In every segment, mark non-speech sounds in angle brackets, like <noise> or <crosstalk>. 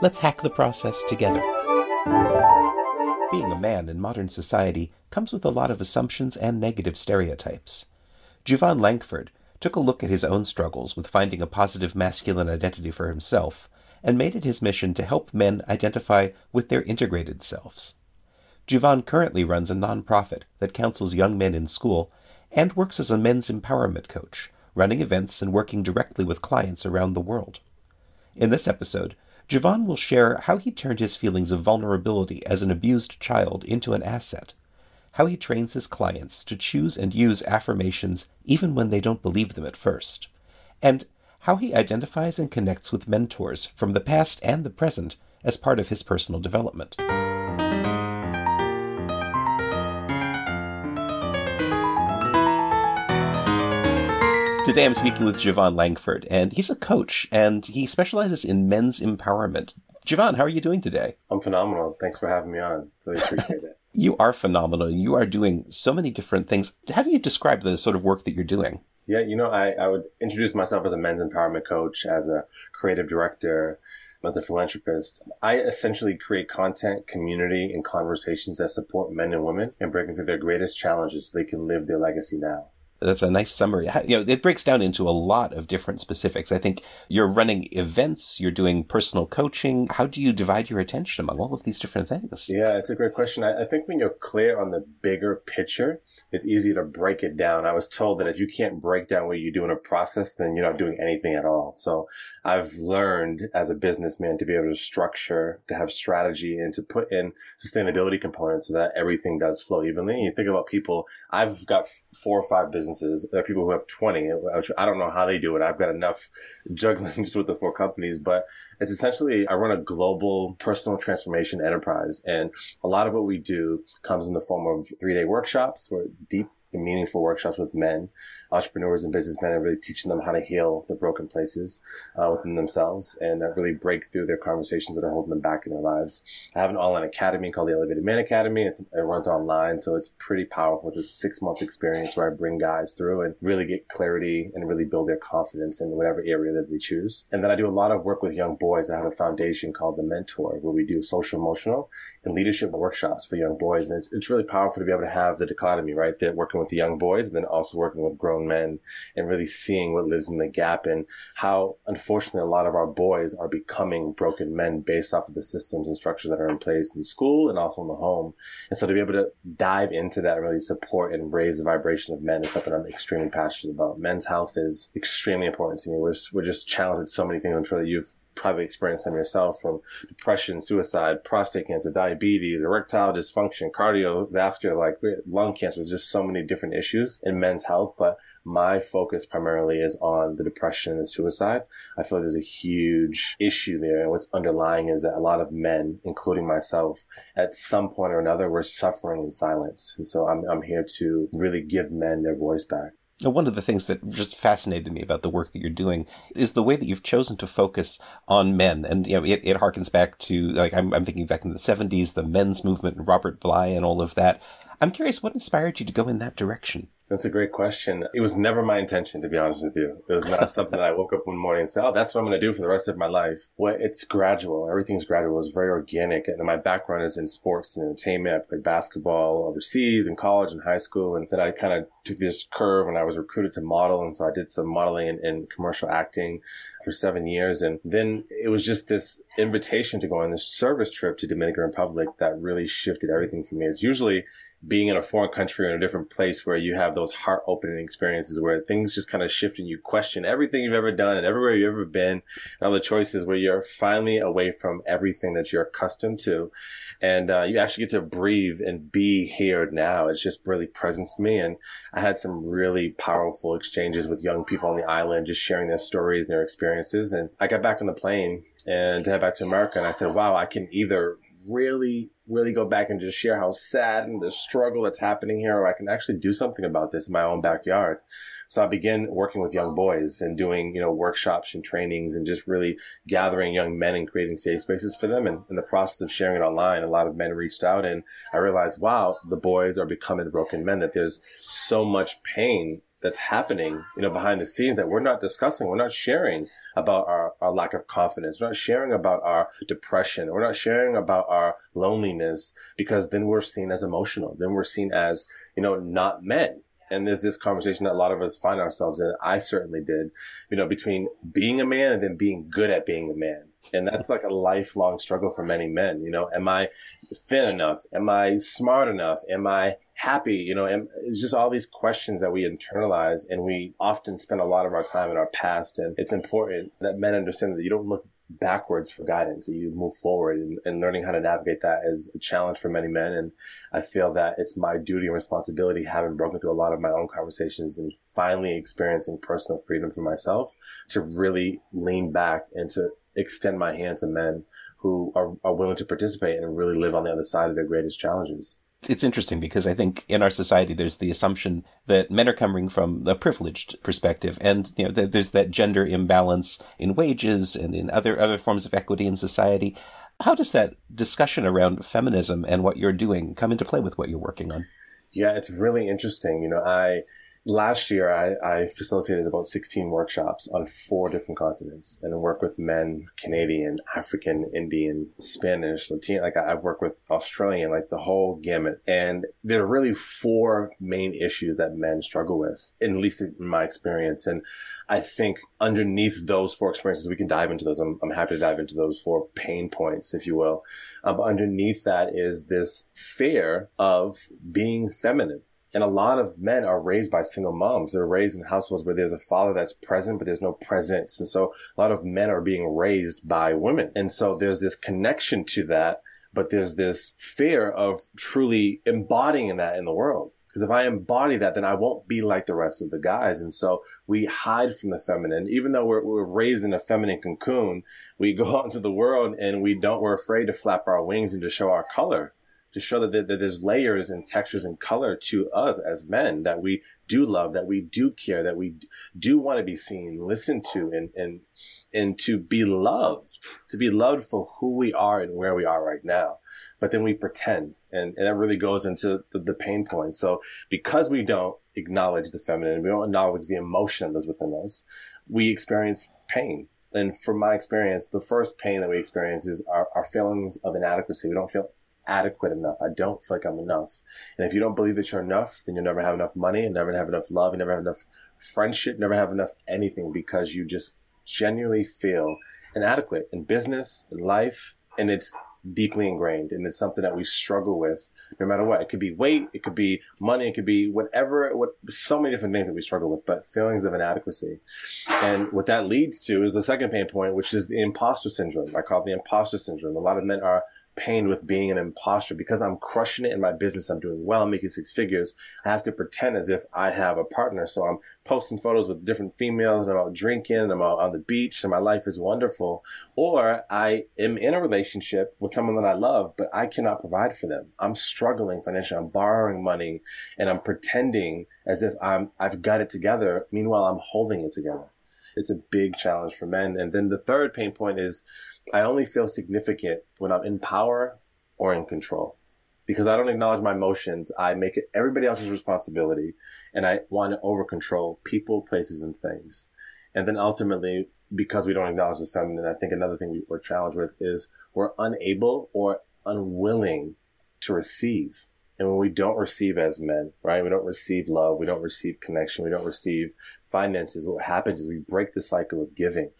let's hack the process together. Being a man in modern society comes with a lot of assumptions and negative stereotypes. Jevon Lankford took a look at his own struggles with finding a positive masculine identity for himself and made it his mission to help men identify with their integrated selves. Jevon currently runs a nonprofit that counsels young men in school and works as a men's empowerment coach running events and working directly with clients around the world. In this episode, Jevon will share how he turned his feelings of vulnerability as an abused child into an asset, how he trains his clients to choose and use affirmations even when they don't believe them at first, and how he identifies and connects with mentors from the past and the present as part of his personal development. Today I'm speaking with Jevon Langford, and he's a coach, and he specializes in men's empowerment. Jevon, how are you doing today? I'm phenomenal. Thanks for having me on. Really appreciate it. <laughs> you are phenomenal. You are doing so many different things. How do you describe the sort of work that you're doing? Yeah, you know, I, I would introduce myself as a men's empowerment coach, as a creative director, as a philanthropist. I essentially create content, community, and conversations that support men and women in breaking through their greatest challenges so they can live their legacy now that's a nice summary. You know, it breaks down into a lot of different specifics. I think you're running events, you're doing personal coaching. How do you divide your attention among all of these different things? Yeah, it's a great question. I, I think when you're clear on the bigger picture, it's easy to break it down. I was told that if you can't break down what you do in a process, then you're not doing anything at all. So I've learned as a businessman to be able to structure, to have strategy and to put in sustainability components so that everything does flow evenly. You think about people, I've got four or five businesses. There are people who have 20, I don't know how they do it. I've got enough <laughs> juggling just with the four companies, but it's essentially, I run a global personal transformation enterprise. And a lot of what we do comes in the form of three day workshops where deep meaningful workshops with men, entrepreneurs and businessmen, and really teaching them how to heal the broken places uh, within themselves and uh, really break through their conversations that are holding them back in their lives. I have an online academy called the Elevated Man Academy. It's, it runs online, so it's pretty powerful. It's a six month experience where I bring guys through and really get clarity and really build their confidence in whatever area that they choose. And then I do a lot of work with young boys. I have a foundation called The Mentor where we do social emotional and leadership workshops for young boys. And it's, it's really powerful to be able to have the dichotomy, right? They're working with the young boys and then also working with grown men and really seeing what lives in the gap and how unfortunately a lot of our boys are becoming broken men based off of the systems and structures that are in place in school and also in the home. And so to be able to dive into that and really support and raise the vibration of men is something I'm extremely passionate about. Men's health is extremely important to me. We're, we're just challenged with so many things. I'm sure that you've probably experienced them yourself from depression, suicide, prostate cancer, diabetes, erectile dysfunction, cardiovascular, like lung cancer. There's just so many different issues in men's health. But my focus primarily is on the depression and the suicide. I feel there's a huge issue there. And what's underlying is that a lot of men, including myself, at some point or another, we're suffering in silence. And so I'm, I'm here to really give men their voice back. One of the things that just fascinated me about the work that you're doing is the way that you've chosen to focus on men. And, you know, it, it harkens back to, like, I'm, I'm thinking back in the 70s, the men's movement and Robert Bly and all of that. I'm curious, what inspired you to go in that direction? That's a great question. It was never my intention, to be honest with you. It was not something that I woke up one morning and said, "Oh, that's what I'm going to do for the rest of my life." Well, it's gradual. Everything's gradual. It's very organic. And my background is in sports and entertainment. I played basketball overseas in college and high school, and then I kind of took this curve and I was recruited to model, and so I did some modeling and, and commercial acting for seven years, and then it was just this invitation to go on this service trip to Dominican Republic that really shifted everything for me. It's usually being in a foreign country or in a different place where you have those heart opening experiences where things just kind of shift and you question everything you've ever done and everywhere you've ever been and all the choices where you're finally away from everything that you're accustomed to. And uh, you actually get to breathe and be here now. It's just really presence me. And I had some really powerful exchanges with young people on the island, just sharing their stories and their experiences. And I got back on the plane and to head back to America. And I said, wow, I can either really, really go back and just share how sad and the struggle that's happening here, or I can actually do something about this in my own backyard. So I began working with young boys and doing, you know, workshops and trainings and just really gathering young men and creating safe spaces for them. And in the process of sharing it online, a lot of men reached out and I realized, wow, the boys are becoming broken men, that there's so much pain that's happening, you know, behind the scenes that we're not discussing. We're not sharing about our, our lack of confidence. We're not sharing about our depression. We're not sharing about our loneliness because then we're seen as emotional. Then we're seen as, you know, not men. And there's this conversation that a lot of us find ourselves in. I certainly did, you know, between being a man and then being good at being a man. And that's like a lifelong struggle for many men. You know, am I thin enough? Am I smart enough? Am I happy? You know, am, it's just all these questions that we internalize and we often spend a lot of our time in our past. And it's important that men understand that you don't look backwards for guidance that you move forward and, and, learning how to navigate that is a challenge for many men and i feel that it's my duty and responsibility having broken through a lot of my own conversations and finally experiencing personal freedom for myself to really lean back and to extend my hand to men who are, are willing to participate and really live on the other side of their greatest challenges. It's interesting because I think in our society there's the assumption that men are coming from a privileged perspective, and you know there's that gender imbalance in wages and in other other forms of equity in society. How does that discussion around feminism and what you're doing come into play with what you're working on? Yeah, it's really interesting. You know, I last year I, I, facilitated about 16 workshops on four different continents and I work with men, Canadian, African, Indian, Spanish, Latino. Like I've worked with Australian, like the whole gamut. And there are really four main issues that men struggle with, at least in my experience. And I think underneath those four experiences, we can dive into those. I'm, I'm happy to dive into those four pain points, if you will. Uh, but underneath that is this fear of being feminine and a lot of men are raised by single moms. They're raised in households where there's a father that's present, but there's no presence. And so a lot of men are being raised by women. And so there's this connection to that, but there's this fear of truly embodying that in the world. Because if I embody that, then I won't be like the rest of the guys. And so we hide from the feminine. Even though we're, we're raised in a feminine cocoon, we <laughs> go out into the world and we don't, we're afraid to flap our wings and to show our color to show that, that there's layers and textures and color to us as men that we do love, that we do care, that we do want to be seen, listened to, and and and to be loved, to be loved for who we are and where we are right now. But then we pretend, and, and that really goes into the, the pain point. So because we don't acknowledge the feminine, we don't acknowledge the emotion that's within us, we experience pain and from my experience, the first pain that we experience is our, our feelings of inadequacy. We don't feel adequate enough. I don't feel like I'm enough. And if you don't believe that you're enough, then you'll never have enough money and never have enough love and never have enough friendship, never have enough anything because you just genuinely feel inadequate in business, in life, and it's deeply ingrained and it's something that we struggle with no matter what. It could be weight, it could be money, it could be whatever, what, so many different things that we struggle with, but feelings of inadequacy. And what that leads to is the second pain point, which is the imposter syndrome. I call it the imposter syndrome. A lot of men are pain with being an imposter because I'm crushing it in my business. I'm doing well. I'm making six figures. I have to pretend as if I have a partner. So I'm posting photos with different females and I'm out drinking and I'm out on the beach and my life is wonderful. Or I am in a relationship with someone that I love, but I cannot provide for them. I'm struggling financially. I'm borrowing money and I'm pretending as if I'm, I've got it together. Meanwhile, I'm holding it together. It's a big challenge for men. And then the third pain point is I only feel significant when I'm in power or in control. Because I don't acknowledge my emotions, I make it everybody else's responsibility and I want to over control people, places, and things. And then ultimately, because we don't acknowledge the feminine, I think another thing we're challenged with is we're unable or unwilling to receive. And when we don't receive as men, right? We don't receive love. We don't receive connection. We don't receive finances. What happens is we break the cycle of giving.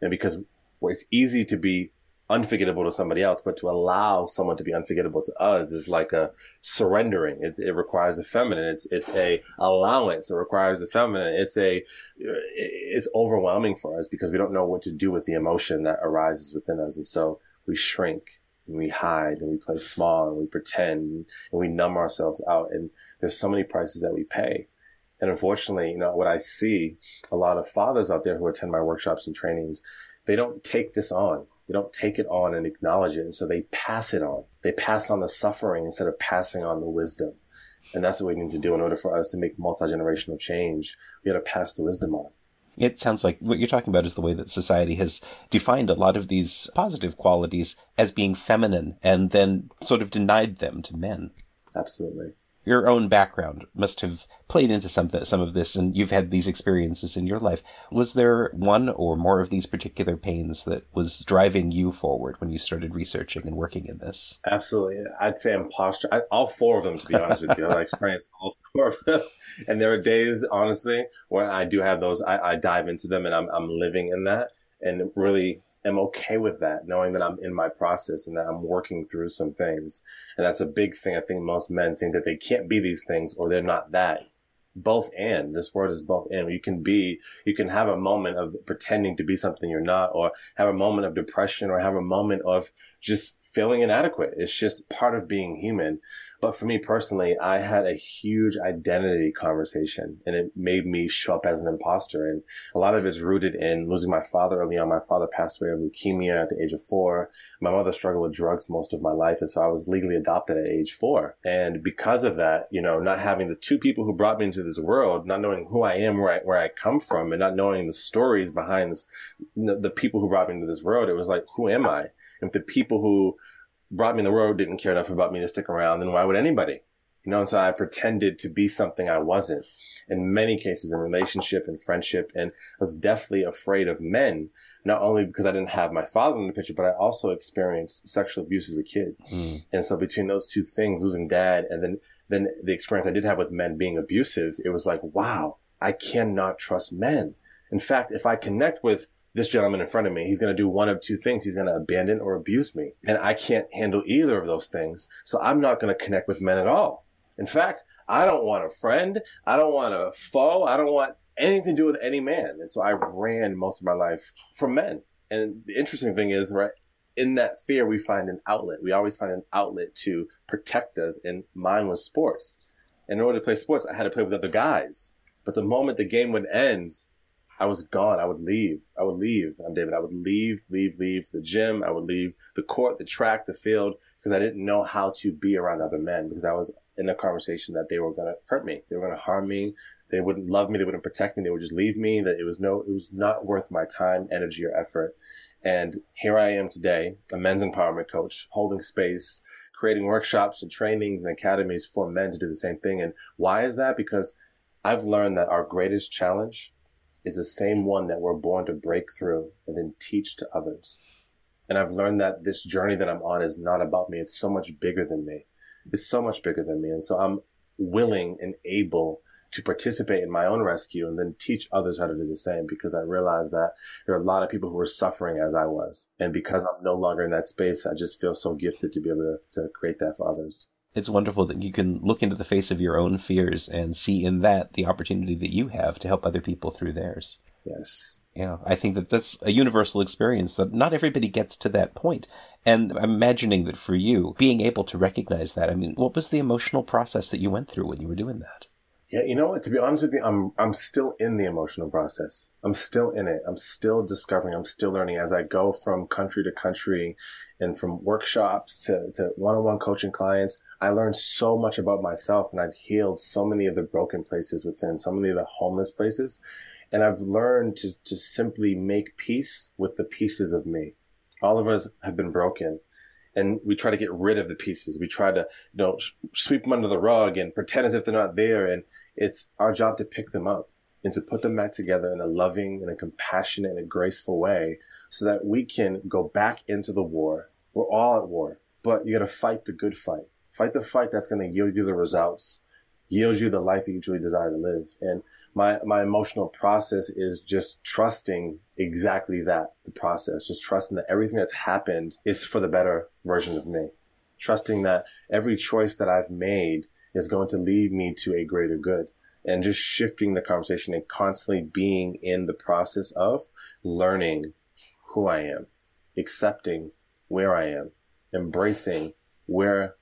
And because where it's easy to be unforgettable to somebody else, but to allow someone to be unforgettable to us is like a surrendering. It, it requires the feminine. It's, it's a allowance. It requires the feminine. It's a, it's overwhelming for us because we don't know what to do with the emotion that arises within us. And so we shrink and we hide and we play small and we pretend and we numb ourselves out. And there's so many prices that we pay. And unfortunately, you know, what I see a lot of fathers out there who attend my workshops and trainings, they don't take this on they don't take it on and acknowledge it. And so they pass it on. They pass on the suffering instead of passing on the wisdom. And that's what we need to do in order for us to make multi generational change. We got to pass the wisdom on. It sounds like what you're talking about is the way that society has defined a lot of these positive qualities as being feminine and then sort of denied them to men. Absolutely your own background must have played into some, some of this and you've had these experiences in your life. Was there one or more of these particular pains that was driving you forward when you started researching and working in this? Absolutely. I'd say imposter. I, all four of them, to be honest with you. I experienced all four of them. <laughs> And there are days, honestly, when I do have those, I, I dive into them and I'm, I'm living in that and really am okay with that, knowing that I'm in my process and that I'm working through some things. And that's a big thing. I think most men think that they can't be these things or they're not that. Both and this word is both and you can be, you can have a moment of pretending to be something you're not or have a moment of depression or have a moment of just feeling inadequate. It's just part of being human. But for me personally, I had a huge identity conversation and it made me show up as an imposter. And a lot of it's rooted in losing my father early on. My father passed away of leukemia at the age of four. My mother struggled with drugs most of my life. And so I was legally adopted at age four. And because of that, you know, not having the two people who brought me into this world, not knowing who I am, where I, where I come from, and not knowing the stories behind this, the people who brought me into this world, it was like, who am I? If the people who brought me in the world didn't care enough about me to stick around, then why would anybody? You know, and so I pretended to be something I wasn't in many cases in relationship and friendship. And I was definitely afraid of men, not only because I didn't have my father in the picture, but I also experienced sexual abuse as a kid. Mm. And so between those two things, losing dad and then, then the experience I did have with men being abusive, it was like, wow, I cannot trust men. In fact, if I connect with this gentleman in front of me, he's going to do one of two things. He's going to abandon or abuse me. And I can't handle either of those things. So I'm not going to connect with men at all. In fact, I don't want a friend. I don't want a foe. I don't want anything to do with any man. And so I ran most of my life from men. And the interesting thing is, right, in that fear, we find an outlet. We always find an outlet to protect us. And mine was sports. In order to play sports, I had to play with other guys. But the moment the game would end, I was gone. I would leave. I would leave. I'm David. I would leave, leave, leave the gym. I would leave the court, the track, the field, because I didn't know how to be around other men because I was in a conversation that they were going to hurt me. They were going to harm me. They wouldn't love me. They wouldn't protect me. They would just leave me. That it was no, it was not worth my time, energy, or effort. And here I am today, a men's empowerment coach, holding space, creating workshops and trainings and academies for men to do the same thing. And why is that? Because I've learned that our greatest challenge is the same one that we're born to break through and then teach to others. And I've learned that this journey that I'm on is not about me. It's so much bigger than me. It's so much bigger than me. And so I'm willing and able to participate in my own rescue and then teach others how to do the same because I realize that there are a lot of people who are suffering as I was. And because I'm no longer in that space, I just feel so gifted to be able to, to create that for others it's wonderful that you can look into the face of your own fears and see in that the opportunity that you have to help other people through theirs. Yes. Yeah, I think that that's a universal experience that not everybody gets to that point. And I'm imagining that for you, being able to recognize that, I mean, what was the emotional process that you went through when you were doing that? Yeah, you know what? To be honest with you, I'm I'm still in the emotional process. I'm still in it. I'm still discovering. I'm still learning as I go from country to country, and from workshops to to one-on-one coaching clients. I learned so much about myself, and I've healed so many of the broken places within, so many of the homeless places, and I've learned to to simply make peace with the pieces of me. All of us have been broken, and we try to get rid of the pieces. We try to, you know, sweep them under the rug and pretend as if they're not there. And it's our job to pick them up and to put them back together in a loving and a compassionate and a graceful way so that we can go back into the war. We're all at war, but you got to fight the good fight. Fight the fight that's going to yield you the results yields you the life that you truly desire to live. And my, my emotional process is just trusting exactly that, the process, just trusting that everything that's happened is for the better version of me. Trusting that every choice that I've made is going to lead me to a greater good and just shifting the conversation and constantly being in the process of learning who I am, accepting where I am, embracing where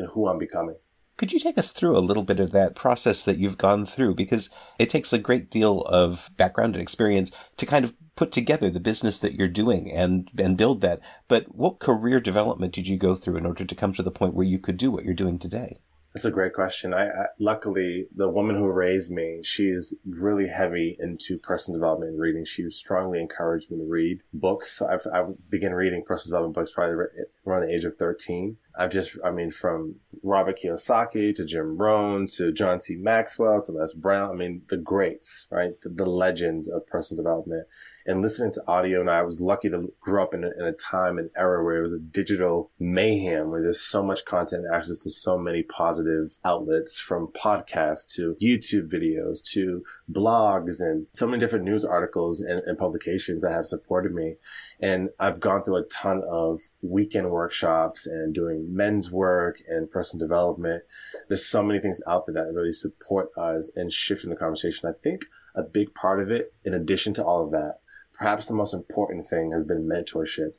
and who I'm becoming. Could you take us through a little bit of that process that you've gone through? Because it takes a great deal of background and experience to kind of put together the business that you're doing and, and build that. But what career development did you go through in order to come to the point where you could do what you're doing today? That's a great question. I, I, luckily the woman who raised me, she's really heavy into personal development and reading. She strongly encouraged me to read books. So I've, I began reading personal development books probably around the age of thirteen. I've just, I mean, from Robert Kiyosaki to Jim Rohn to John C. Maxwell to Les Brown. I mean, the greats, right? The, the legends of personal development and listening to audio. And I was lucky to grow up in a, in a time and era where it was a digital mayhem where there's so much content, access to so many positive outlets from podcasts to YouTube videos to blogs and so many different news articles and, and publications that have supported me. And I've gone through a ton of weekend workshops and doing men's work and personal development. There's so many things out there that really support us and shifting the conversation. I think a big part of it, in addition to all of that, perhaps the most important thing has been mentorship.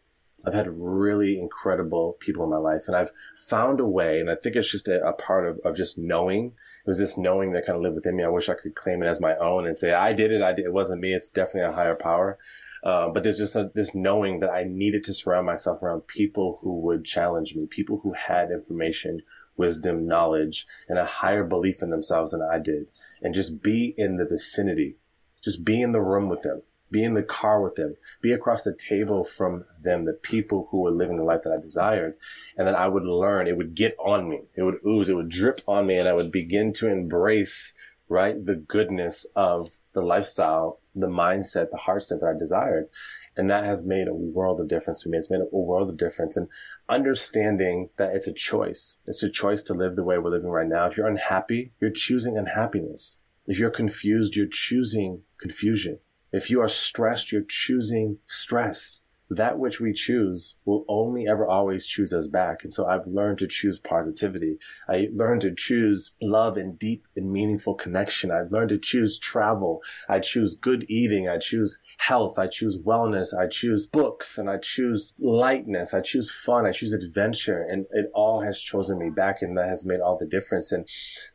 I've had really incredible people in my life and I've found a way, and I think it's just a, a, part of, of just knowing. It was this knowing that kind of lived within me. I wish I could claim it as my own and say, I did it. I did. It wasn't me. It's definitely a higher power. Uh, but there's just a, this knowing that I needed to surround myself around people who would challenge me, people who had information, wisdom, knowledge, and a higher belief in themselves than I did. And just be in the vicinity, just be in the room with them. Be in the car with them, be across the table from them, the people who were living the life that I desired. And then I would learn, it would get on me, it would ooze, it would drip on me, and I would begin to embrace, right, the goodness of the lifestyle, the mindset, the heart set that I desired. And that has made a world of difference for me. It's made a world of difference. And understanding that it's a choice. It's a choice to live the way we're living right now. If you're unhappy, you're choosing unhappiness. If you're confused, you're choosing confusion. If you are stressed, you're choosing stress. That which we choose will only ever always choose us back. And so I've learned to choose positivity. I learned to choose love and deep and meaningful connection. I've learned to choose travel. I choose good eating. I choose health. I choose wellness. I choose books and I choose lightness. I choose fun. I choose adventure. And it all has chosen me back and that has made all the difference. And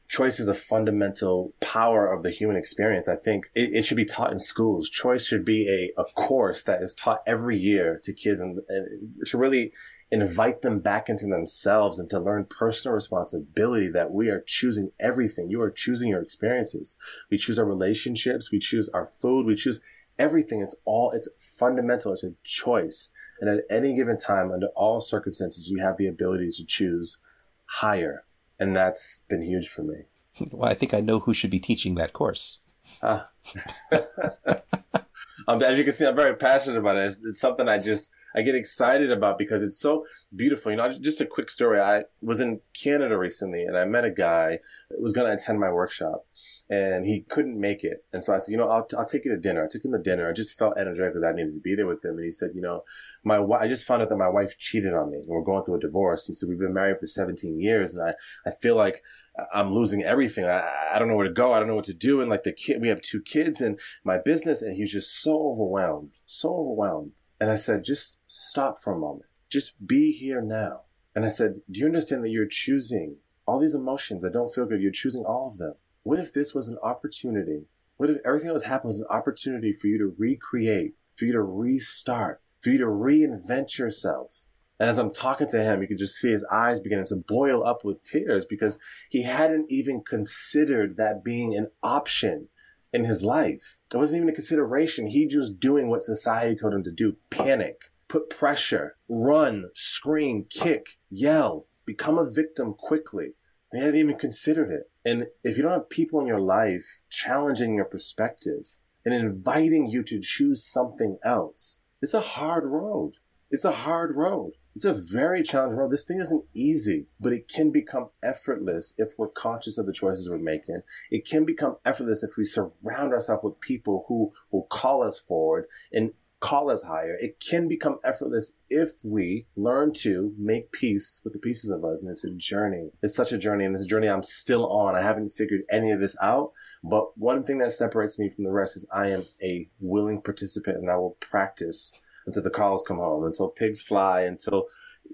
choice is a fundamental power of the human experience. I think it, it, should be taught in schools. Choice should be a, a course that is taught every year to kids and, and to really invite them back into themselves and to learn personal responsibility that we are choosing everything. You are choosing your experiences. We choose our relationships. We choose our food. We choose everything. It's all, it's fundamental. It's a choice. And at any given time, under all circumstances, you have the ability to choose higher and that's been huge for me. <laughs> Well, I think I know who should be teaching that course. <laughs> Um, as you can see, I'm very passionate about it. It's, it's, something I just I get excited about because it's so beautiful. You know, just a quick story. I was in Canada recently, and I met a guy that was going to attend my workshop, and he couldn't make it. And so I said, you know, I'll, I'll take you to dinner. I took him to dinner. I just felt energetic that I needed to be there with him. And he said, you know, my I just found out that my wife cheated on me and we're going through a divorce. He said, we've been married for 17 years and I, I feel like I'm losing everything. I, I don't know where to go. I don't know what to do. And like the kid, we have two kids and my business. And he's just so overwhelmed, so overwhelmed. And I said, just stop for a moment. Just be here now. And I said, do you understand that you're choosing all these emotions that don't feel good? You're choosing all of them. What if this was an opportunity? What if everything that was happening was an opportunity for you to recreate, for you to restart, for you to reinvent yourself? And as I'm talking to him, you can just see his eyes beginning to boil up with tears because he hadn't even considered that being an option in his life. It wasn't even a consideration. He just doing what society told him to do. Panic, put pressure, run, scream, kick, yell, become a victim quickly. And he hadn't even considered it. And if you don't have people in your life challenging your perspective and inviting you to choose something else, it's a hard road. It's a hard road. It's a very challenging road. This thing isn't easy, but it can become effortless if we're conscious of the choices we're making. It can become effortless if we surround ourselves with people who will call us forward and call us higher. It can become effortless if we learn to make peace with the pieces of us. And it's a journey. It's such a journey. And it's a journey I'm still on. I haven't figured any of this out. But one thing that separates me from the rest is I am a willing participant and I will practice until the cows come home, until pigs fly, until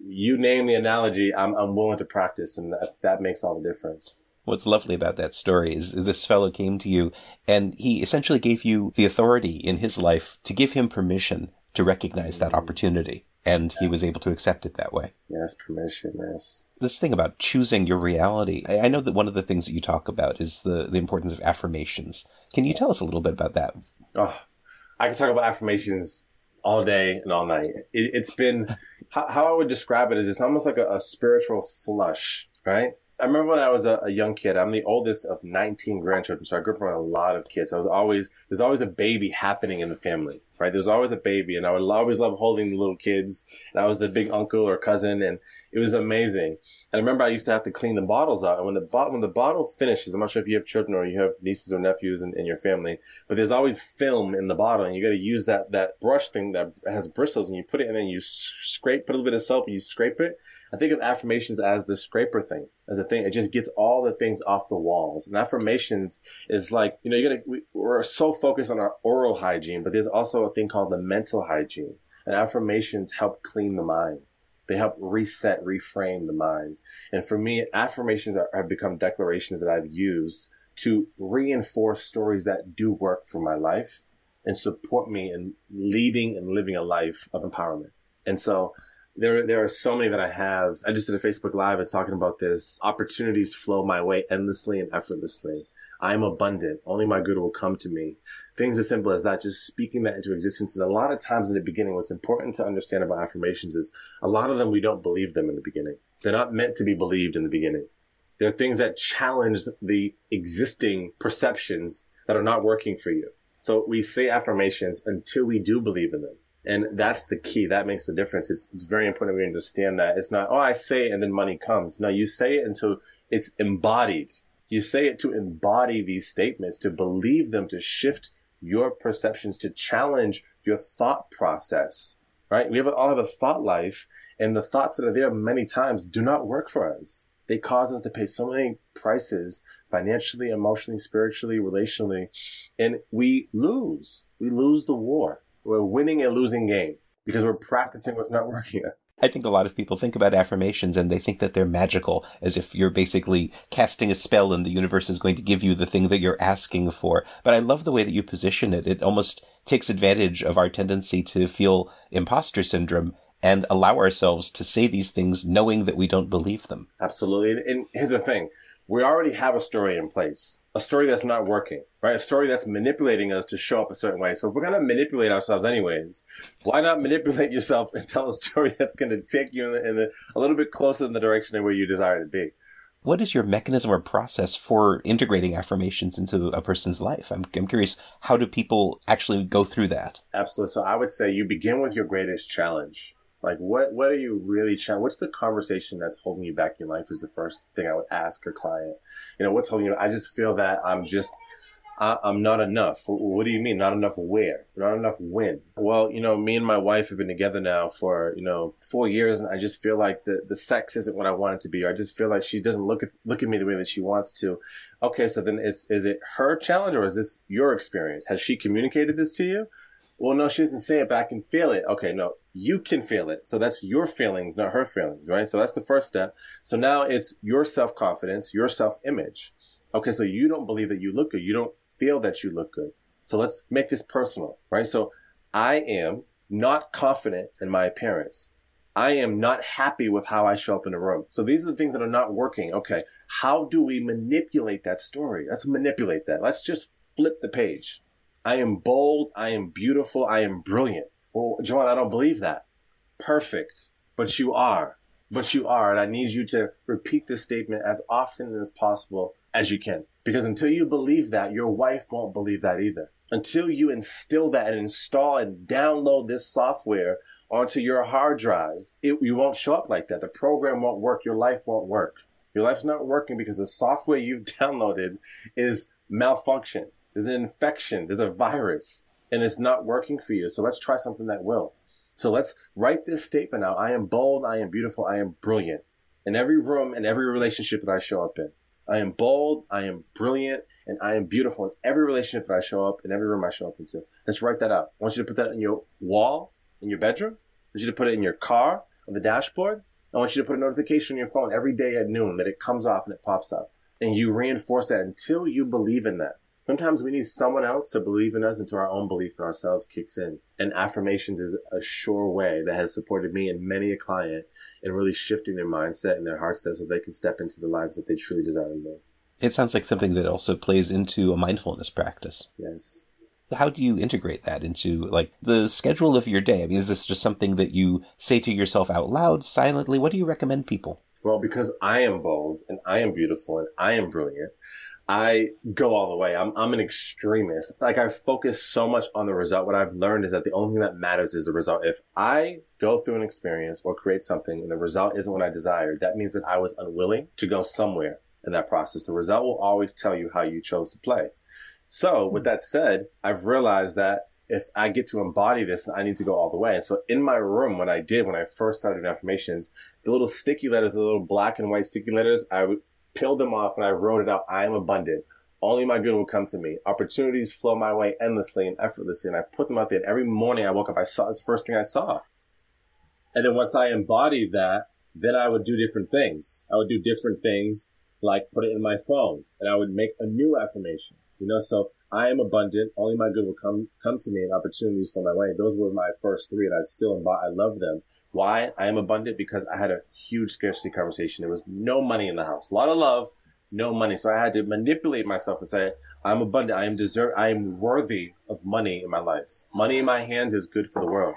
you name the analogy, I'm, I'm willing to practice. And that, that makes all the difference. What's lovely about that story is this fellow came to you and he essentially gave you the authority in his life to give him permission to recognize that mm. opportunity. And he was able to accept it that way. Yes, permission, yes. This thing about choosing your reality. I know that one of the things that you talk about is the, the importance of affirmations. Can you yes. tell us a little bit about that? Oh, I can talk about affirmations all day and all night. It, has been how, how, I would describe it is it's almost like a, a spiritual flush, right? I remember when I was a, a, young kid. I'm the oldest of 19 grandchildren, so I grew up around a lot of kids. I was always there's always a baby happening in the family, right? There's always a baby, and I would always love holding the little kids. And I was the big uncle or cousin, and it was amazing. And I remember I used to have to clean the bottles out, and when the bottle when the bottle finishes, I'm not sure if you have children or you have nieces or nephews in, in your family, but there's always film in the bottle, and you got to use that that brush thing that has bristles, and you put it, in and then you scrape, put a little bit of soap, and you scrape it I think of affirmations as the scraper thing, as a thing. It just gets all the things off the walls. And affirmations is like, you know, you gotta, we, we're so focused on our oral hygiene, but there's also a thing called the mental hygiene. And affirmations help clean the mind. They help reset, reframe the mind. And for me, affirmations are, have become declarations that I've used to reinforce stories that do work for my life and support me in leading and living a life of empowerment. And so there there are so many that I have. I just did a Facebook Live and talking about this. Opportunities flow my way endlessly and effortlessly. I am abundant. Only my good will come to me. Things as simple as that, just speaking that into existence. And a lot of times in the beginning, what's important to understand about affirmations is a lot of them we don't believe them in the beginning. They're not meant to be believed in the beginning. They're things that challenge the existing perceptions that are not working for you. So we say affirmations until we do believe in them. And that's the key. That makes the difference. It's, very important we understand that. It's not, oh, I say it and then money comes. No, you say it until it's embodied. You say it to embody these statements, to believe them, to shift your perceptions, to challenge your thought process, right? We have, all have a thought life and the thoughts that are there many times do not work for us. They cause us to pay so many prices financially, emotionally, spiritually, relationally, and we lose. We lose the war we're winning a losing game because we're practicing what's not <laughs> working. I think a lot of people think about affirmations and they think that they're magical, as if you're basically casting a spell and the universe is going to give you the thing that you're asking for. But I love the way that you position it. It almost takes advantage of our tendency to feel imposter syndrome and allow ourselves to say these things knowing that we don't believe them. Absolutely. And here's the thing we already have a story in place, a story that's not working, right? A story that's manipulating us to show up a certain way. So if we're going to manipulate ourselves anyways, why not manipulate <laughs> yourself and tell a story that's going to take you in, the, in the, a little bit closer in the direction of where you desire to be? What is your mechanism or process for integrating affirmations into a person's life? I'm, I'm curious, how do people actually go through that? Absolutely. So I would say you begin with your greatest challenge. Like, what what are you really trying? What's the conversation that's holding you back in life? Is the first thing I would ask a client. You know, what's holding you? I just feel that I'm just I, am not enough. What do you mean? Not enough where? Not enough when? Well, you know, me and my wife have been together now for, you know, four years and I just feel like the, the sex isn't what I want it to be. Or I just feel like she doesn't look at, look at me the way that she wants to. Okay. So then is, is it her challenge or is this your experience? Has she communicated this to you? Well, no, she doesn't say it, but I can feel it. Okay, no, you can feel it. So that's your feelings, not her feelings, right? So that's the first step. So now it's your self confidence, your self image. Okay, so you don't believe that you look good. You don't feel that you look good. So let's make this personal, right? So I am not confident in my appearance. I am not happy with how I show up in a room. So these are the things that are not working. Okay. How do we manipulate that story? Let's manipulate that. Let's just flip the page. I am bold. I am beautiful. I am brilliant. Well, Joanne, I don't believe that. Perfect. But you are. But you are. And I need you to repeat this statement as often as possible as you can. Because until you believe that, your wife won't believe that either. until you instill that and install and download this software onto your hard drive, it, you won't show up like that. The program won't work. Your life won't work. Your life's not working because the software you've <laughs> downloaded is malfunction. There's an infection. There's a virus and it's not working for you. So let's try something that will. So let's write this statement out. I am bold. I am beautiful. I am brilliant in every room and every relationship that I show up in. I am bold. I am brilliant and I am beautiful in every relationship that I show up, in every room I show up into. Let's write that out. I want you to put that in your wall, in your bedroom. I want you to put it in your car, on the dashboard. I want you to put a notification on your phone every day at noon that it comes off and it pops up. And you reinforce that until you believe in that. Sometimes we need someone else to believe in us until our own belief in ourselves kicks in. And affirmations is a sure way that has supported me and many a client in really shifting their mindset and their heart set so they can step into the lives that they truly desire to live. It sounds like something that also plays into a mindfulness practice. Yes. How do you integrate that into like the schedule of your day? I mean, is this just something that you say to yourself out loud, silently? What do you recommend people? Well, because I am bold and I am beautiful and I am brilliant, I go all the way. I'm, I'm an extremist. Like I focus so much on the result. What I've learned is that the only thing that matters is the result. If I go through an experience or create something and the result isn't what I desired, that means that I was unwilling to go somewhere in that process. The result will always tell you how you chose to play. So with that said, I've realized that if I get to embody this, I need to go all the way. And so in my room, when I did, when I first started affirmations, the little sticky letters, the little black and white sticky letters, I peeled them off and I wrote it out. I am abundant. Only my good will come to me. Opportunities flow my way endlessly and effortlessly. And I put them out there. And every morning I woke up, I saw, it's the first thing I saw. And then once I embodied that, then I would do different things. I would do different things like put it in my phone and I would make a new affirmation. You know, so I am abundant. Only my good will come come to me and opportunities flow my way. Those were my first three, and I still embody. I love them. Why I am abundant because I had a huge scarcity conversation. There was no money in the house. A lot of love, no money. So I had to manipulate myself and say, I'm abundant. I am deserve. I am worthy of money in my life. Money in my hands is good for the world.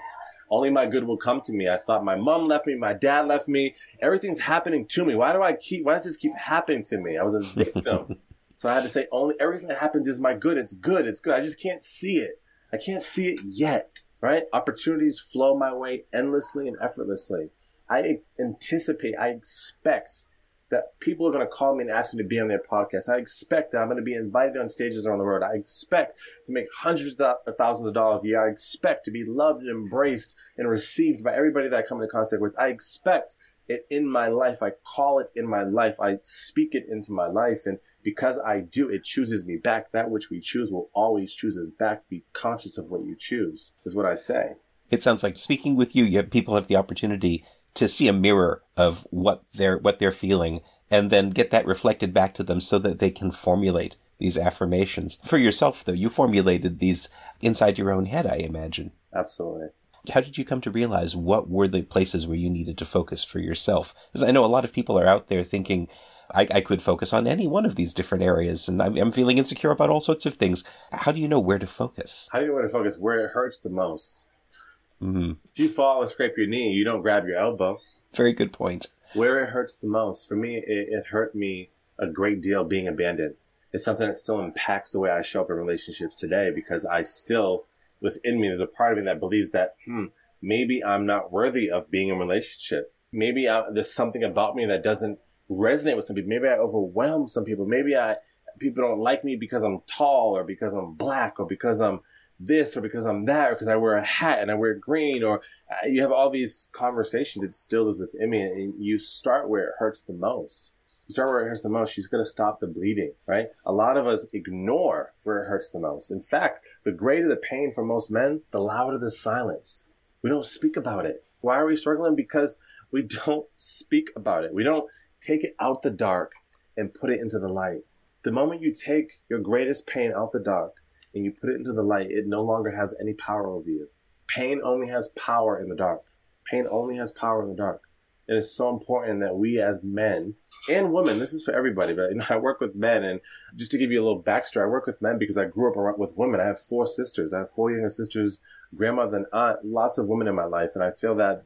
Only my good will come to me. I thought my mom left me, my dad left me. Everything's happening to me. Why do I keep, why does this keep happening to me? I was a <laughs> victim. so I had to say, only everything that happens is my good. It's good. It's good. I just can't see it. I can't see it yet, right? Opportunities flow my way endlessly and effortlessly. I anticipate, I expect that people are going to call me and ask me to be on their podcast. I expect that I'm going to be invited on stages around the world. I expect to make hundreds of thousands of dollars a year. I expect to be loved and embraced and received by everybody that I come into contact with. I expect it in my life. I call it in my life. I speak it into my life. And because I do, it chooses me back. That which we choose will always choose us back. Be conscious of what you choose is what I say. It sounds like speaking with you, you have, people have the opportunity to see a mirror of what they're what they're feeling and then get that reflected back to them so that they can formulate these affirmations. For yourself though, you formulated these inside your own head, I imagine. Absolutely. How did you come to realize what were the places where you needed to focus for yourself? Because I know a lot of people are out there thinking, I, I, could focus on any one of these different areas, and I'm, I'm, feeling insecure about all sorts of things. How do you know where to focus? How do you know where to focus? Where it hurts the most. Mm-hmm. If you fall and scrape your knee, you don't grab your elbow. Very good point. Where it hurts the most, for me, it, it hurt me a great deal being abandoned. It's something that still impacts the way I show up in relationships today because I still, within me, there's a part of me that believes that, hmm, maybe I'm not worthy of being in relationship. Maybe I, there's something about me that doesn't resonate with some people. Maybe I overwhelm some people. Maybe I people don't like me because I'm tall or because I'm black or because I'm this or because I'm that or because I wear a hat and I wear green or uh, you have all these conversations. It still is within me and you start where it hurts the most. Start where it hurts the most. She's going to stop the bleeding, right? A lot of us ignore where it hurts the most. In fact, the greater the pain for most men, the louder the silence. We don't speak about it. Why are we struggling? Because we don't speak about it. We don't take it out the dark and put it into the light. The moment you take your greatest pain out the dark, and you put it into the light, it no longer has any power over you. Pain only has power in the dark. Pain only has power in the dark. It is so important that we as men and women, this is for everybody, but you know, <laughs> I work with men and just to give you a little backstory, I work with men because I grew up with women. I have four sisters. I have four younger sisters, grandmother and aunt, lots of women in my life. And I feel that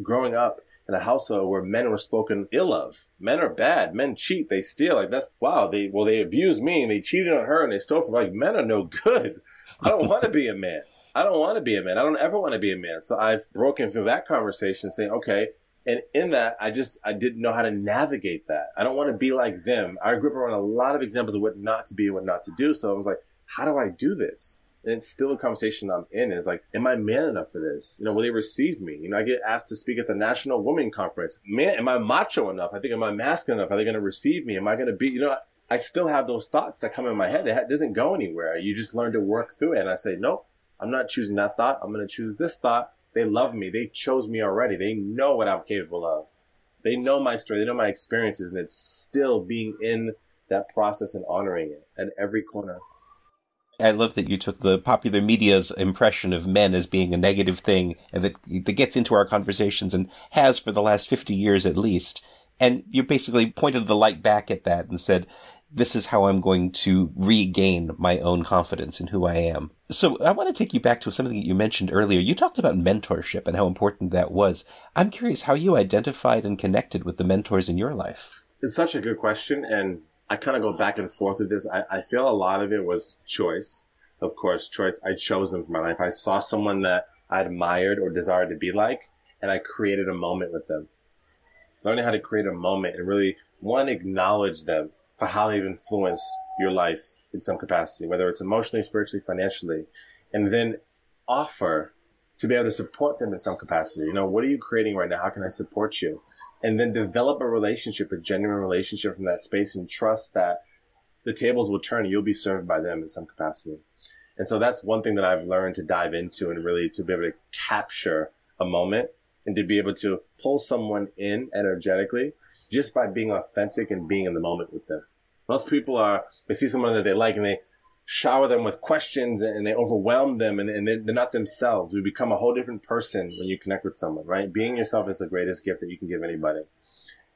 growing up in a household where men were spoken ill of. Men are bad. Men cheat. They steal. Like that's wow. They well they abused me and they cheated on her and they stole from like men are no good. I don't want to be a man. I don't want to be a man. I don't ever want to be a man. So I've broken through that conversation saying, okay, and in that, I just, I didn't know how to navigate that. I don't want to be like them. I grew up around a lot of examples of what not to be and what not to do. So I was like, how do I do this? And it's still a conversation I'm in is like, am I man enough for this? You know, will they receive me? You know, I get asked to speak at the National Women Conference. Man, am I macho enough? I think, am I masculine enough? Are they going to receive me? Am I going to be, you know, I still have those thoughts that come in my head. It doesn't go anywhere. You just learn to work through it. And I say, nope, I'm not choosing that thought. I'm going to choose this thought they love me. They chose me already. They know what I'm capable of. They know my story. They know my experiences, and it's still being in that process and honoring it at every corner. I love that you took the popular media's impression of men as being a negative thing and that, that gets into our conversations and has for the last 50 years at least. And you basically pointed the light back at that and said, this is how I'm going to regain my own confidence in who I am. So I want to take you back to something that you mentioned earlier. You talked about mentorship and how important that was. I'm curious how you identified and connected with the mentors in your life. It's such a good question. And I kind of go back and forth with this. I, I feel a lot of it was choice. Of course, choice. I chose them for my life. I saw someone that I admired or desired to be like, and I created a moment with them. Learning how to create a moment and really, one, acknowledge them for how they've influenced your life in some capacity, whether it's emotionally, spiritually, financially, and then offer to be able to support them in some capacity. You know, what are you creating right now? How can I support you? And then develop a relationship, a genuine relationship from that space and trust that the tables will turn you'll be served by them in some capacity. And so that's one thing that I've learned to dive into and really to be able to capture a moment and to be able to pull someone in energetically just by being authentic and being in the moment with them. Most people are, they see someone that they like and they shower them with questions and they overwhelm them and, and they're not themselves. You become a whole different person when you connect with someone, right? Being yourself is the greatest gift that you can give anybody.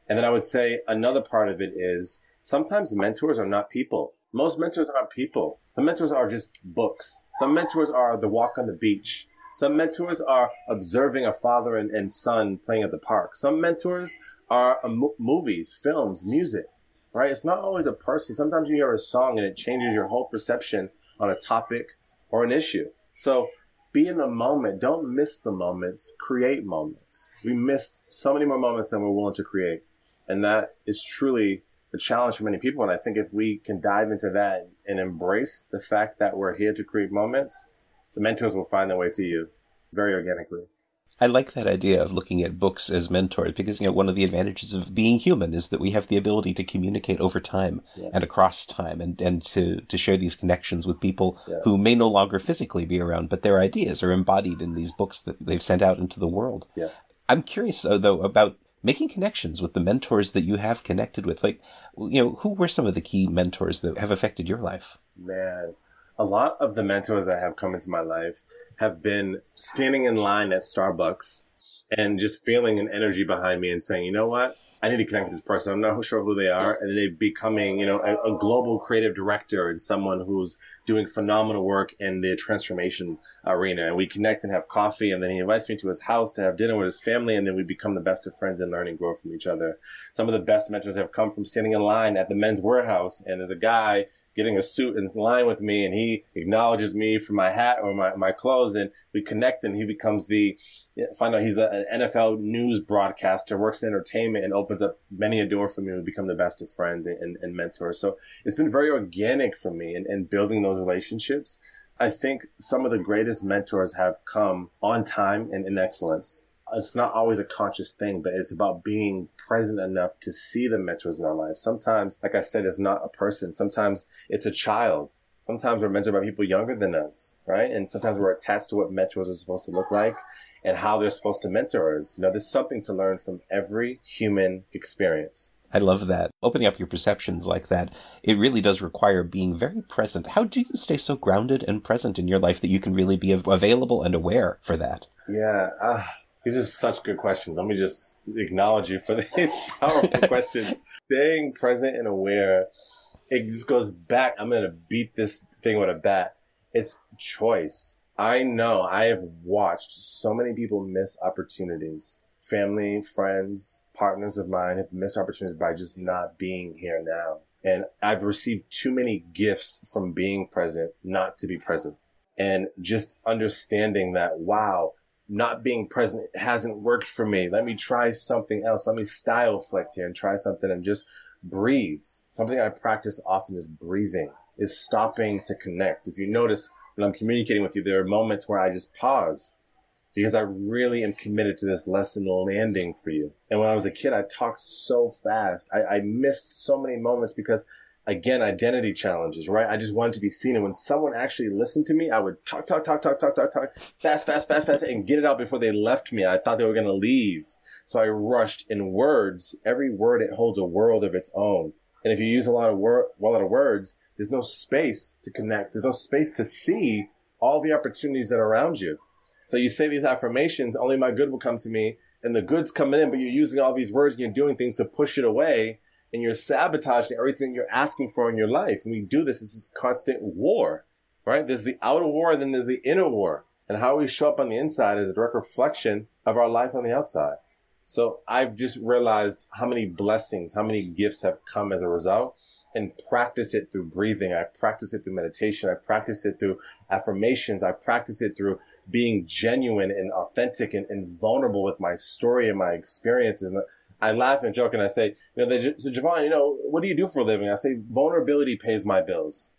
And then I would say another part of it is sometimes mentors are not people. Most mentors aren't people. Some mentors are just books. Some mentors are the walk on the beach. Some mentors are observing a father and, and son playing at the park. Some mentors are uh, movies, films, music right? It's not always a person. Sometimes you hear a song and it changes your whole perception on a topic or an issue. So be in the moment. Don't miss the moments. Create moments. We missed so many more moments than we're willing to create. And that is truly a challenge for many people. And I think if we can dive into that and embrace the fact that we're here to create moments, the mentors will find their way to you very organically. I like that idea of looking at books as mentors because you know one of the advantages of being human is that we have the ability to communicate over time yeah. and across time and, and to, to share these connections with people yeah. who may no longer physically be around, but their ideas are embodied in these books that they've sent out into the world. Yeah. I'm curious though about making connections with the mentors that you have connected with. Like, you know, who were some of the key mentors that have affected your life? Man, a lot of the mentors that have come into my life have been standing in line at Starbucks and just feeling an energy behind me and saying, you know what? I need to connect with this person. I'm not sure who they are. And they becoming, you know, a, a, global creative director and someone who's doing phenomenal work in the transformation arena. And we connect and have coffee. And then he invites me to his house to have dinner with his family. And then we become the best of friends and learn and grow from each other. Some of the best mentors have come from standing in line at the Men's Wearhouse. And there's a guy getting a suit in line with me and he acknowledges me for my hat or my, my clothes and we connect and he becomes the find out he's a, an NFL news broadcaster works in entertainment and opens up many a door for me to become the best of friends and, and mentors. So it's been very organic for me and in building those relationships. I think some of the greatest mentors have come on time and in excellence it's not always a conscious thing, but it's about being present enough to see the mentors in our life. Sometimes, like I said, it's not a person. Sometimes it's a child. Sometimes we're mentored by people younger than us, right? And sometimes we're attached to what mentors are supposed to look like and how they're supposed to mentor us. You know, there's something to learn from every human experience. I love that. Opening up your perceptions like that, it really does require being very present. How do you stay so grounded and present in your life that you can really be available and aware for that? Yeah. Uh, these are such good questions. Let me just acknowledge you for <laughs> these powerful <laughs> questions. Staying present and aware, it just goes back. I'm going to beat this thing with a bat. It's choice. I know I have watched so many people miss opportunities family, friends, partners of mine have missed opportunities by just not being here now. And I've received too many gifts from being present not to be present. And just understanding that, wow, not being present hasn't worked for me. Let me try something else. Let me style flex here and try something and just breathe. Something I practice often is breathing, is stopping to connect. If you notice when I'm communicating with you, there are moments where I just pause because I really am committed to this lesson landing for you. And when I was a kid, I talked so fast. I, I missed so many moments because again, identity challenges, right? I just wanted to be seen. And when someone actually listened to me, I would talk, talk, talk, talk, talk, talk, talk, fast, fast, fast, fast, and get it out before they left me. I thought they were going to leave. So I rushed in words. Every word, it holds a world of its own. And if you use a lot of word, a lot of words, there's no space to connect. There's no space to see all the opportunities that are around you. So you say these affirmations, only my good will come to me, and the good's coming in, but you're using all these words and you're doing things to push it away, and you're sabotaging everything you're asking for in your life. And we do this, it's this is constant war, right? There's the outer war, and then there's the inner war. And how we show up on the inside is a direct reflection of our life on the outside. So I've just realized how many blessings, how many gifts have come as a result and practice it through breathing. I practice it through meditation. I practice it through affirmations. I practice it through being genuine and authentic and, and vulnerable with my story and my experiences. And I laugh and joke and I say, you know, they, so Javon, you know, what do you do for a living? I say, vulnerability pays my bills.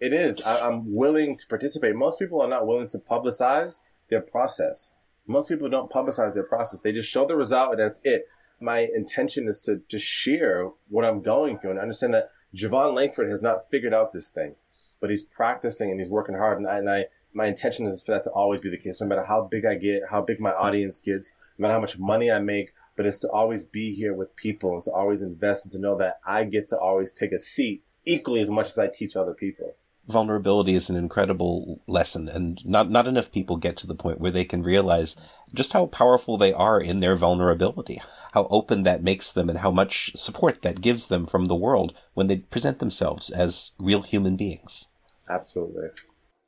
it is. I, I'm willing to participate. Most people are not willing to publicize their process. Most people don't publicize their process. They just show the result and that's it. My intention is to, to share what I'm going through and understand that Javon Langford has not figured out this thing, but he's practicing and he's working hard. And I, and I my intention is for that to always be the case, no matter how big I get, how big my audience gets, no matter how much money I make, but it's to always be here with people and to always invest and to know that I get to always take a seat equally as much as I teach other people. Vulnerability is an incredible lesson, and not, not enough people get to the point where they can realize just how powerful they are in their vulnerability, how open that makes them, and how much support that gives them from the world when they present themselves as real human beings. Absolutely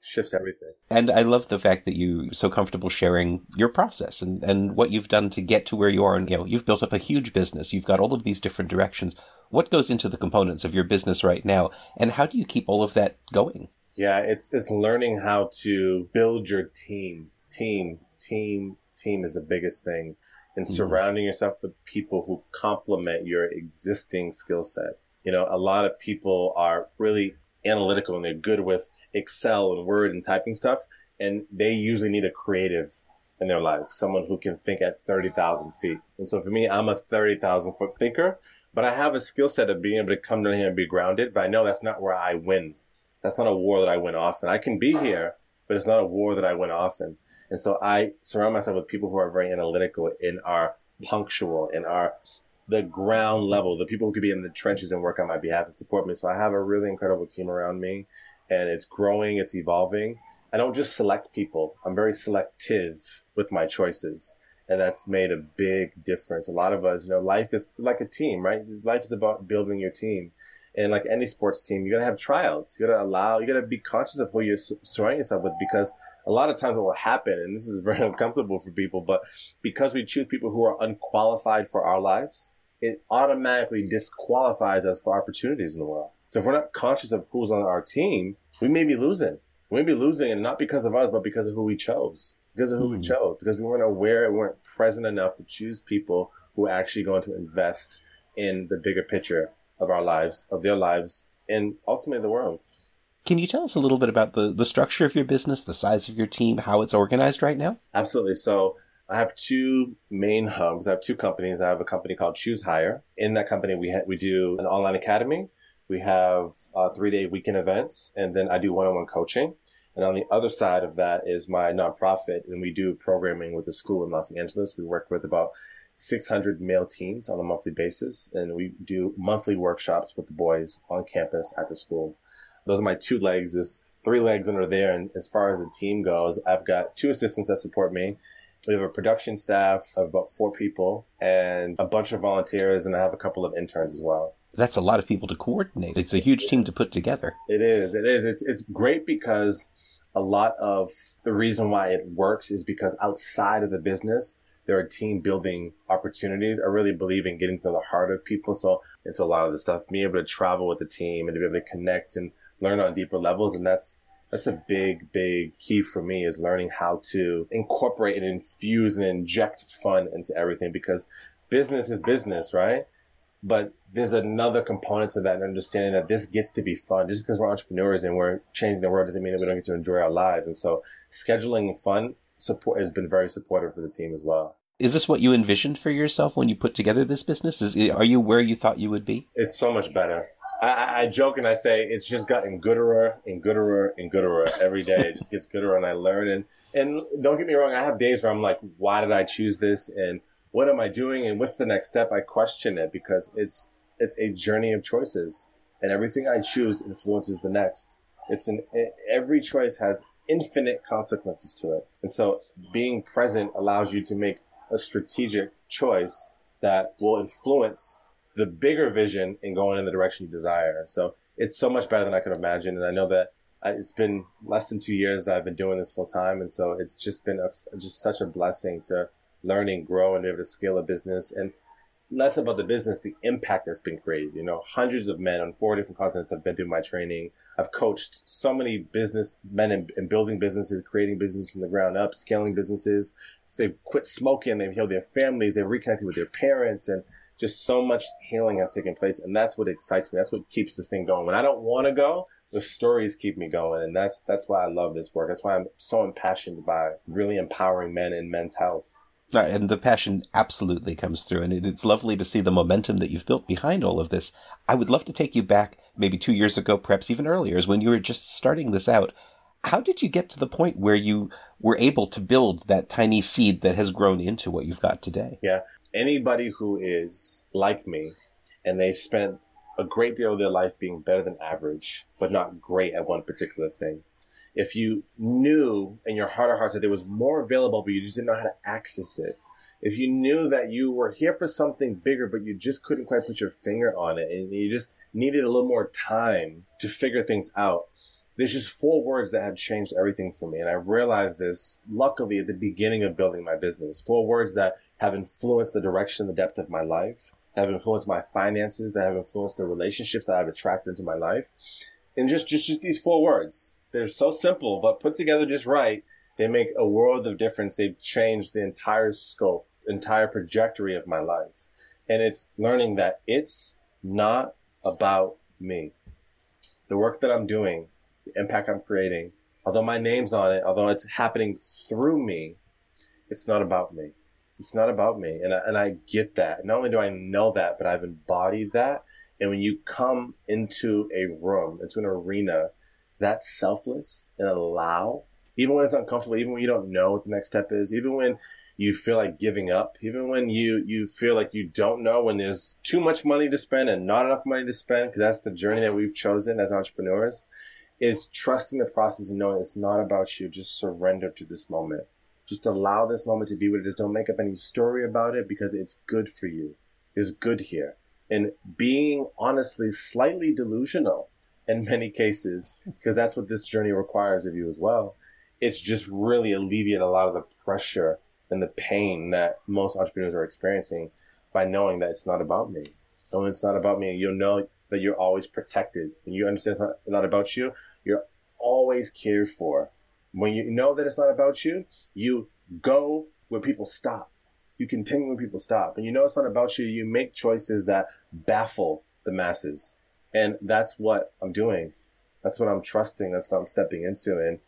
shifts everything. And I love the fact that you so comfortable sharing your process and, and what you've done to get to where you are. And, you know, you've built up a huge business. You've got all of these different directions. What goes into the components of your business right now? And how do you keep all of that going? Yeah, it's, it's learning how to build your team. Team, team, team is the biggest thing. And mm-hmm. surrounding yourself with people who complement your existing skill set. You know, a lot of people are really analytical and they're good with Excel and Word and typing stuff. And they usually need a creative in their life, someone who can think at 30,000 feet. And so for me, I'm a 30,000 foot thinker, but I have a skill set of being able to come down here and be grounded. But I know that's not where I win. That's not a war that I win often. I can be here, but it's not a war that I win often. And so I surround myself with people who are very analytical and are punctual and are the ground level, the people who could be in the trenches and work on my behalf and support me. So I have a really incredible team around me and it's growing, it's evolving. I don't just select people. I'm very selective with my choices. And that's made a big difference. A lot of us, you know, life is like a team, right? Life is about building your team. And like any sports team, you gotta have tryouts. You gotta allow, you gotta be conscious of who you're surrounding yourself with because a lot of times what will happen, and this is <laughs> very uncomfortable for people, but because we choose people who are unqualified for our lives, it automatically disqualifies us for opportunities in the world. So if we're not conscious of who's on our team, we may be losing. We may be losing, and not because of us, but because of who we chose. Because of who we hmm. chose. Because we weren't aware, we weren't present enough to choose people who are actually going to invest in the bigger picture of our lives, of their lives, and ultimately the world. Can you tell us a little bit about the, the structure of your business, the size of your team, how it's organized right now? Absolutely. So I have two main hubs. I have two companies. I have a company called Choose Higher. In that company, we ha- we do an online academy. We have uh, three day weekend events, and then I do one on one coaching. And on the other side of that is my nonprofit, and we do programming with the school in Los Angeles. We work with about 600 male teens on a monthly basis, and we do monthly workshops with the boys on campus at the school. Those are my two legs. There's three legs under there, and as far as the team goes, I've got two assistants that support me we have a production staff of about four people and a bunch of volunteers, and I have a couple of interns as well. That's a lot of people to coordinate. It's a huge team to put together. It is. It is. It's, it's great because a lot of the reason why it works is because outside of the business, there are team building opportunities. I really believe in getting to the heart of people. So into a lot of the stuff, being able to travel with the team and to be able to connect and learn on deeper levels. And that's, that's a big, big key for me is learning how to incorporate and infuse and inject fun into everything because business is business, right? But there's another component to that and understanding that this gets to be fun. Just because we're entrepreneurs and we're changing the world doesn't mean that we don't get to enjoy our lives. And so scheduling fun support has been very supportive for the team as well. Is this what you envisioned for yourself when you put together this business? Is are you where you thought you would be? It's so much better. I, I joke and I say it's just gotten gooder and gooder and gooder every day. It just gets gooder, and I learn. And and don't get me wrong, I have days where I'm like, why did I choose this? And what am I doing? And what's the next step? I question it because it's it's a journey of choices, and everything I choose influences the next. It's an every choice has infinite consequences to it, and so being present allows you to make a strategic choice that will influence the bigger vision and going in the direction you desire. So it's so much better than I could imagine. And I know that it's been less than two years that I've been doing this full time. And so it's just been a, just such a blessing to learn and grow and be able to scale a business and less about the business, the impact that's been created. You know, hundreds of men on four different continents have been through my training. I've coached so many business men in building businesses, creating businesses from the ground up, scaling businesses. They've quit smoking, they've healed their families, they've reconnected with their parents, and just so much healing has taken place. And that's what excites me. That's what keeps this thing going. When I don't want to go, the stories keep me going. And that's, that's why I love this work. That's why I'm so impassioned by really empowering men and men's health. And the passion absolutely comes through. And it's lovely to see the momentum that you've built behind all of this. I would love to take you back maybe two years ago, perhaps even earlier, is when you were just starting this out. How did you get to the point where you were able to build that tiny seed that has grown into what you've got today? Yeah. Anybody who is like me and they spent a great deal of their life being better than average, but not great at one particular thing. If you knew in your heart of hearts that there was more available, but you just didn't know how to access it, if you knew that you were here for something bigger, but you just couldn't quite put your finger on it and you just needed a little more time to figure things out, there's just four words that have changed everything for me. And I realized this luckily at the beginning of building my business. Four words that have influenced the direction, the depth of my life, have influenced my finances, that have influenced the relationships that I've attracted into my life. And just, just, just these four words they're so simple, but put together just right, they make a world of difference. They've changed the entire scope, entire trajectory of my life. And it's learning that it's not about me. The work that I'm doing, the impact I'm creating, although my name's on it, although it's happening through me, it's not about me. It's not about me. And I, and I get that. Not only do I know that, but I've embodied that. And when you come into a room, into an arena that selfless and allow, even when it's uncomfortable, even when you don't know what the next step is, even when you feel like giving up, even when you, you feel like you don't know when there's too much money to spend and not enough money to spend, because that's the journey that we've chosen as entrepreneurs, is trusting the process and knowing it's not about you. Just surrender to this moment. Just allow this moment to be what it is. Don't make up any story about it because it's good for you. It's good here. And being honestly slightly delusional in many cases, because that's what this journey requires of you as well. It's just really alleviate a lot of the pressure and the pain that most entrepreneurs are experiencing by knowing that it's not about me. When it's not about me, you'll know that you're always protected and you understand it's not, not about you. You're always cared for. When you know that it's not about you, you go where people stop. You continue where people stop. And you know it's not about you, you make choices that baffle the masses and that's what I'm doing. That's what I'm trusting. That's what I'm stepping into. And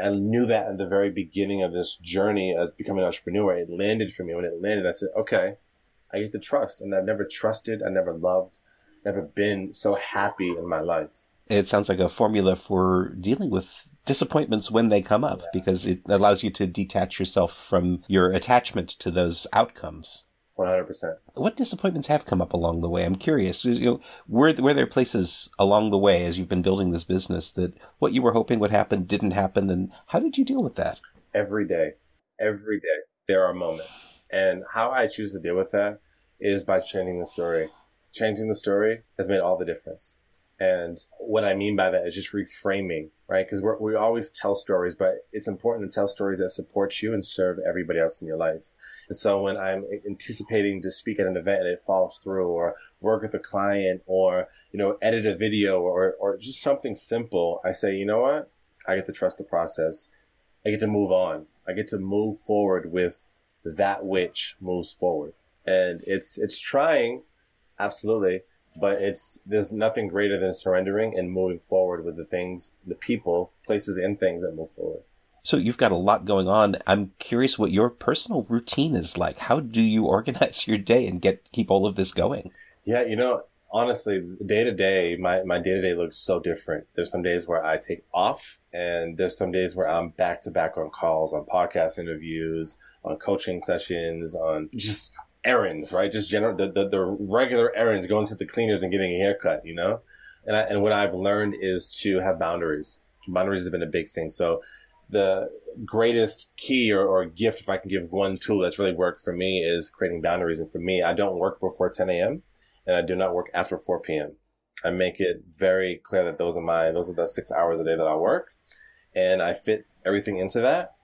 I knew that in the very beginning of this journey as becoming an entrepreneur. It landed for me. When it landed, I said, okay, I get to trust. And I've never trusted, I never loved, never been so happy in my life. It sounds like a formula for dealing with disappointments when they come up yeah. because it allows you to detach yourself from your attachment to those outcomes. 100%. What disappointments have come up along the way? I'm curious. You know, were, were there places along the way as you've been building this business that what you were hoping would happen didn't happen? And how did you deal with that? Every day. Every day. There are moments. And how I choose to deal with that is by changing the story. Changing the story has made all the difference. And what I mean by that is just reframing, right? Because we always tell stories, but it's important to tell stories that support you and serve everybody else in your life. And so when I'm anticipating to speak at an event and it falls through or work with a client or, you know, edit a video or, or just something simple, I say, you know what? I get to trust the process. I get to move on. I get to move forward with that which moves forward. And it's, it's trying. Absolutely but it's there's nothing greater than surrendering and moving forward with the things, the people, places, and things that move forward. So you've got a lot going on. I'm curious what your personal routine is like. How do you organize your day and get keep all of this going? Yeah, you know, honestly, day to day, my my day to day looks so different. There's some days where I take off, and there's some days where I'm back to back on calls, on podcast interviews, on coaching sessions, on just errands, right? Just general, the, the, the regular errands, going to the cleaners and getting a haircut, you know? And I, and what I've learned is to have boundaries. Boundaries have been a big thing. So the greatest key or, or gift, if I can give one tool that's really worked for me is creating boundaries. And for me, I don't work before 10 a.m. and I do not work after 4 p.m. I make it very clear that those are my, those are the six hours a day that I work. And I fit everything into that.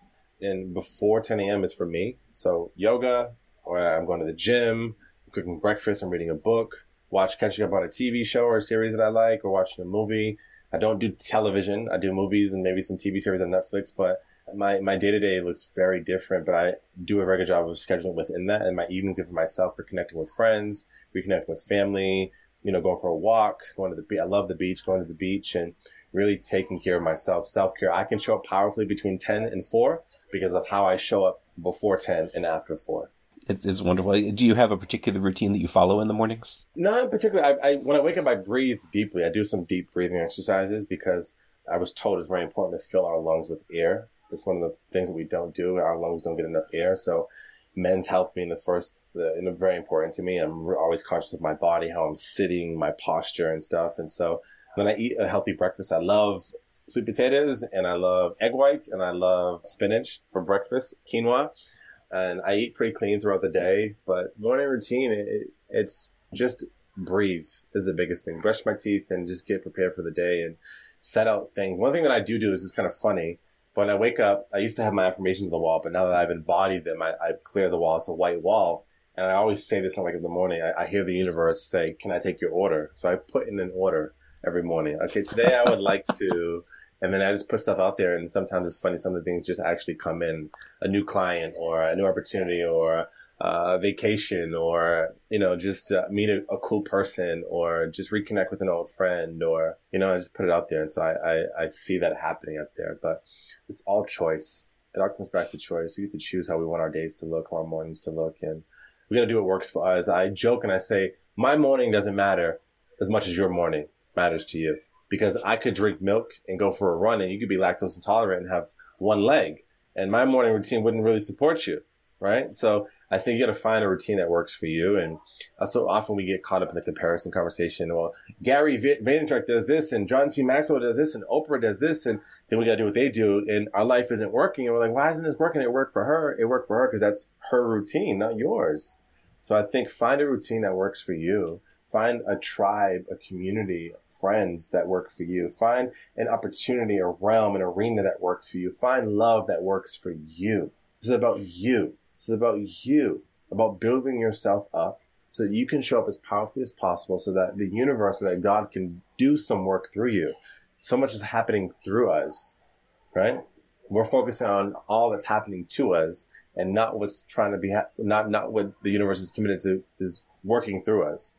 And before 10 a.m. is for me. So yoga, or I'm going to the gym, cooking breakfast, I'm reading a book, watch catching up on a TV show or a series that I like, or watching a movie. I don't do television. I do movies and maybe some TV series on Netflix, but my, my day to day looks very different, but I do a very good job of scheduling within that. And my evenings are for myself for connecting with friends, reconnecting with family, you know, going for a walk, going to the beach. I love the beach, going to the beach and really taking care of myself. Self care. I can show up powerfully between 10 and 4 because of how I show up before 10 and after 4. It's, it's wonderful. Do you have a particular routine that you follow in the mornings? Not particularly. I, I, when I wake up, I breathe deeply. I do some deep breathing exercises because I was told it's very important to fill our lungs with air. It's one of the things that we don't do. Our lungs don't get enough air. So men's health being the first, the, very important to me. I'm always conscious of my body, how I'm sitting, my posture and stuff. And so when I eat a healthy breakfast, I love sweet potatoes and I love egg whites and I love spinach for breakfast, quinoa and I eat pretty clean throughout the day. But morning routine, it, it's just breathe is the biggest thing. Brush my teeth and just get prepared for the day and set out things. One thing that I do do is it's kind of funny. When I wake up, I used to have my affirmations on the wall, but now that I've embodied them, I, I've cleared the wall. It's a white wall. And I always say this when in the morning. I, I hear the universe say, can I take your order? So I put in an order every morning. Okay, today I would like to and then I just put stuff out there, and sometimes it's funny. Some of the things just actually come in a new client or a new opportunity or a vacation or you know just uh, meet a, a, cool person or just reconnect with an old friend or you know I just put it out there, and so I, I I see that happening out there. But it's all choice. It all comes back to choice. We get to choose how we want our days to look, how our mornings to look, and we got to do what works for us. I joke and I say, my morning doesn't matter as much as your morning matters to you because I could drink milk and go for a run and you could be lactose intolerant and have one leg and my morning routine wouldn't really support you. Right. So I think you got to find a routine that works for you. And uh, so often we get caught up in the comparison conversation. Well, Gary Vaynerchuk does this and John C. Maxwell does this and Oprah does this. And then we got to do what they do. And our life isn't working. And we're like, why isn't this working? It worked for her. It worked for her because that's her routine, not yours. So I think find a routine that works for you Find a tribe, a community, friends that work for you. Find an opportunity, a realm, an arena that works for you. Find love that works for you. This is about you. This is about you, about building yourself up so that you can show up as powerfully as possible so that the universe, so that God can do some work through you. So much is happening through us, right? We're focusing on all that's happening to us and not what's trying to be, ha- not, not what the universe is committed to, is working through us.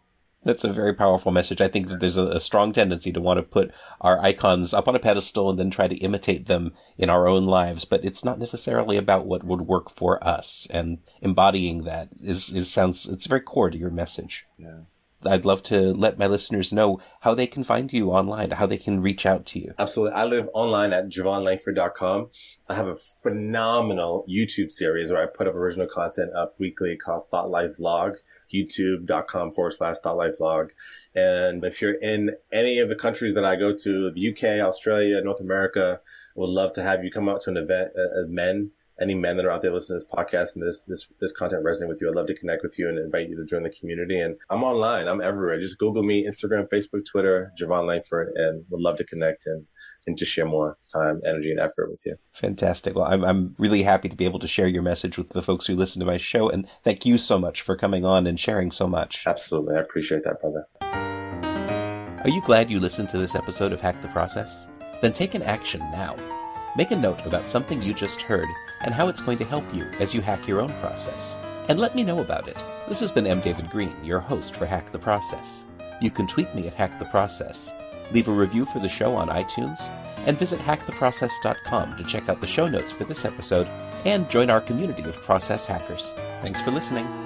That's a very powerful message. I think that there's a, a, strong tendency to want to put our icons up on a pedestal and then try to imitate them in our own lives, but it's not necessarily about what would work for us. And embodying that is, is sounds, it's very core to your message. Yeah. I'd love to let my listeners know how they can find you online, how they can reach out to you. Absolutely. I live online at javonlangford.com. I have a phenomenal YouTube series where I put up original content up weekly called Thought Life Vlog youtube.com forward slash thought life vlog. And if you're in any of the countries that I go to, the UK, Australia, North America, would love to have you come out to an event, uh, men any men that are out there listening to this podcast and this this this content resonate with you, I'd love to connect with you and invite you to join the community. And I'm online. I'm everywhere. Just Google me, Instagram, Facebook, Twitter, Javon Langford, and would love to connect and and just share more time, energy, and effort with you. Fantastic. Well, I'm I'm really happy to be able to share your message with the folks who listen to my show, and thank you so much for coming on and sharing so much. Absolutely, I appreciate that, brother. Are you glad you listened to this episode of Hack the Process? Then take an action now. Make a note about something you just heard and how it's going to help you as you hack your own process. And let me know about it. This has been M. David Green, your host for Hack the Process. You can tweet me at Hack the Process, leave a review for the show on iTunes, and visit hacktheprocess.com to check out the show notes for this episode and join our community of process hackers. Thanks for listening.